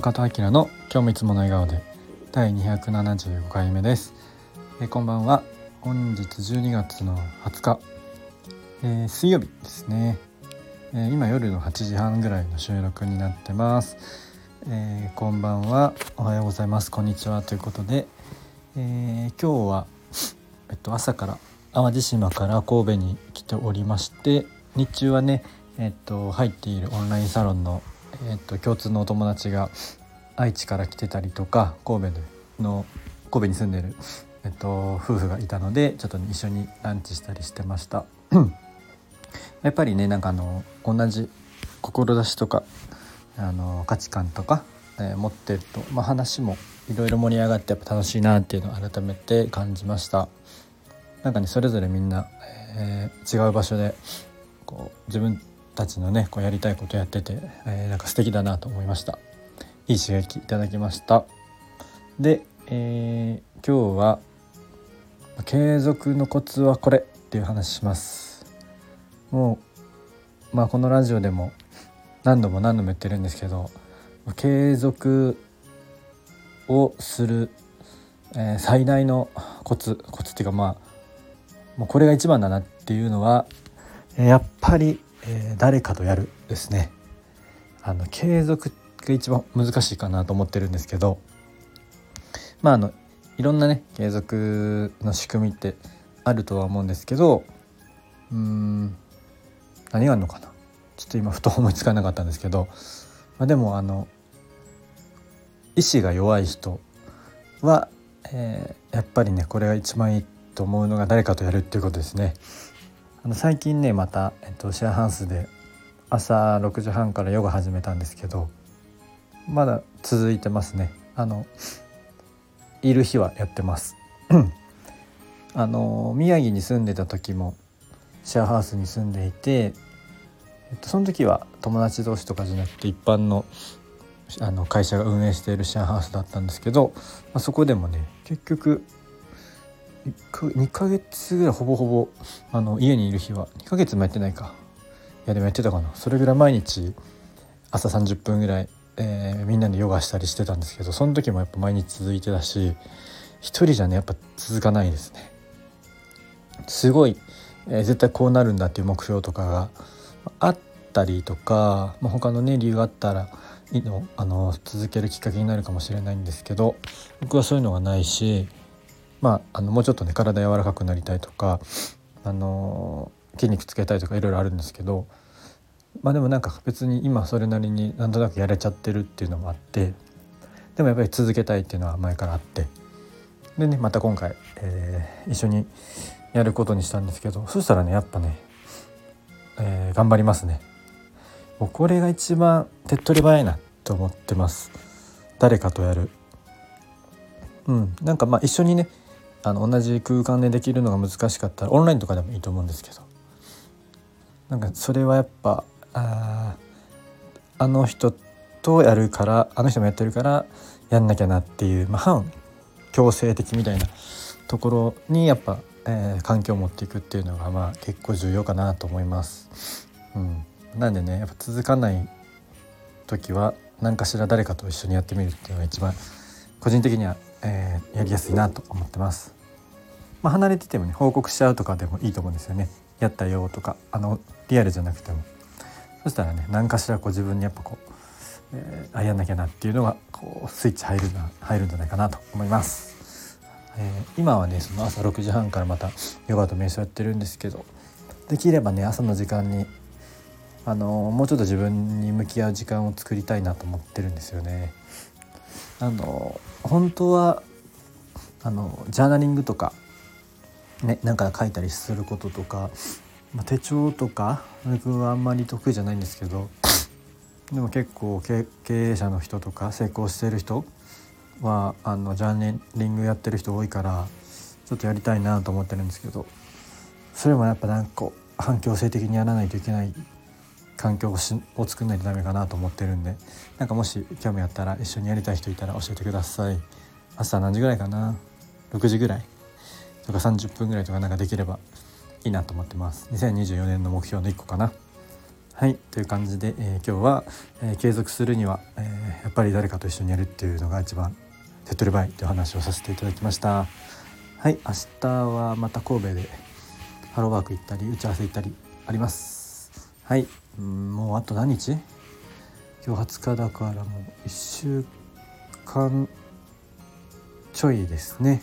中田明の今日もいつもの笑顔で第275回目です。えこんばんは。本日12月の20日、えー、水曜日ですね、えー、今夜の8時半ぐらいの収録になってます、えー、こんばんは。おはようございます。こんにちは。ということで、え今日はえっと朝から淡路島から神戸に来ておりまして日中はねえっと入っているオンラインサロンのえっと、共通のお友達が愛知から来てたりとか神戸の神戸に住んでる、えっと、夫婦がいたのでちょっと、ね、一緒にランチしたりしてました。やっぱりねなんかあの同じ志とかあの価値観とか、えー、持ってると、まあ、話もいろいろ盛り上がってやっぱ楽しいなっていうのを改めて感じました。なんかねそれぞれみんな、えー、違う場所でこう自分たちのねこうやりたいことやってて、えー、なんか素敵だなと思いました。いい刺激いただきました。で、えー、今日は継続のコツはこれっていう話します。もうまあこのラジオでも何度も何度も言ってるんですけど継続をする、えー、最大のコツコツっていうかまあもうこれが一番だなっていうのはやっぱりえー、誰かとやるですねあの継続が一番難しいかなと思ってるんですけどまああのいろんなね継続の仕組みってあるとは思うんですけどうん何があるのかなちょっと今ふと思いつかなかったんですけど、まあ、でもあの意志が弱い人は、えー、やっぱりねこれが一番いいと思うのが誰かとやるっていうことですね。あの最近ねまた、えっと、シェアハウスで朝6時半からヨガ始めたんですけどまだ続いてますね。あのいる日はやってます。あの宮城に住んでた時もシェアハウスに住んでいて、えっと、その時は友達同士とかじゃなくて一般のあの会社が運営しているシェアハウスだったんですけど、まあ、そこでもね結局2ヶ月ぐらいほぼほぼあの家にいる日は2ヶ月もやってないか。いやでもやってたかな。それぐらい毎日朝30分ぐらい、えー、みんなでヨガしたりしてたんですけどその時もやっぱ毎日続いてたし一人じゃねやっぱ続かないですね。すごい、えー、絶対こうなるんだっていう目標とかがあったりとか、まあ、他のね理由があったらいいのあの続けるきっかけになるかもしれないんですけど僕はそういうのがないしまあ、あのもうちょっとね体柔らかくなりたいとか、あの筋肉つけたいとかいろいろあるんですけど、まあ、でもなんか別に今それなりになんとなくやれちゃってるっていうのもあってでもやっぱり続けたいっていうのは前からあってでねまた今回、えー、一緒にやることにしたんですけどそしたらねやっぱね、えー、頑張りますね。もうこれが一番手っ取り早いなと思ってます。誰かとやる。うん、なんかまあ一緒にねあの同じ空間でできるのが難しかったらオンラインとかでもいいと思うんですけどなんかそれはやっぱああの人とやるからあの人もやってるからやんなきゃなっていう、まあ、反強制的みたいなところにやっぱ、えー、環境を持っていくっていうのがまあ結構重要かなと思います。うん、なんでねやっぱ続かない時は何かしら誰かと一緒にやってみるっていうのが一番個人的にはえー、やりやすいなと思ってます。まあ、離れててもね報告しちゃうとかでもいいと思うんですよね。やったよとかあのリアルじゃなくてもそしたらね何かしらこう自分にやっぱこう、えー、あやんなきゃなっていうのがこうスイッチ入るな入るんじゃないかなと思います。えー、今はねその朝6時半からまたヨガと瞑想やってるんですけどできればね朝の時間にあのもうちょっと自分に向き合う時間を作りたいなと思ってるんですよね。あの本当はあのジャーナリングとかねなんか書いたりすることとか、まあ、手帳とか僕はあんまり得意じゃないんですけどでも結構経営者の人とか成功してる人はあのジャーナリングやってる人多いからちょっとやりたいなと思ってるんですけどそれもやっぱなんか反強制的にやらないといけない環境をしを作んないとダメかなと思ってるんでなんかもし興味あったら一緒にやりたい人いたら教えてください。朝何時ぐらいかな？6時ぐらい？とか30分ぐらいとかなんかできればいいなと思ってます。2024年の目標の1個かな？はいという感じで、えー、今日は、えー、継続するには、えー、やっぱり誰かと一緒にやるっていうのが一番手っ取り早いという話をさせていただきました。はい明日はまた神戸でハローワーク行ったり打ち合わせ行ったりあります。はい。もうあと何日？今日20日だからもう1週間ちょいですね。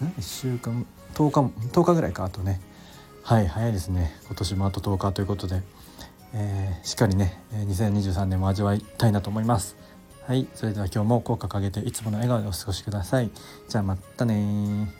1週間？10日10日ぐらいか？あとね。はい早いですね。今年もあと10日ということで、えー、しっかりね2023年も味わいたいなと思います。はいそれでは今日も口角上げていつもの笑顔でお過ごしください。じゃあまたね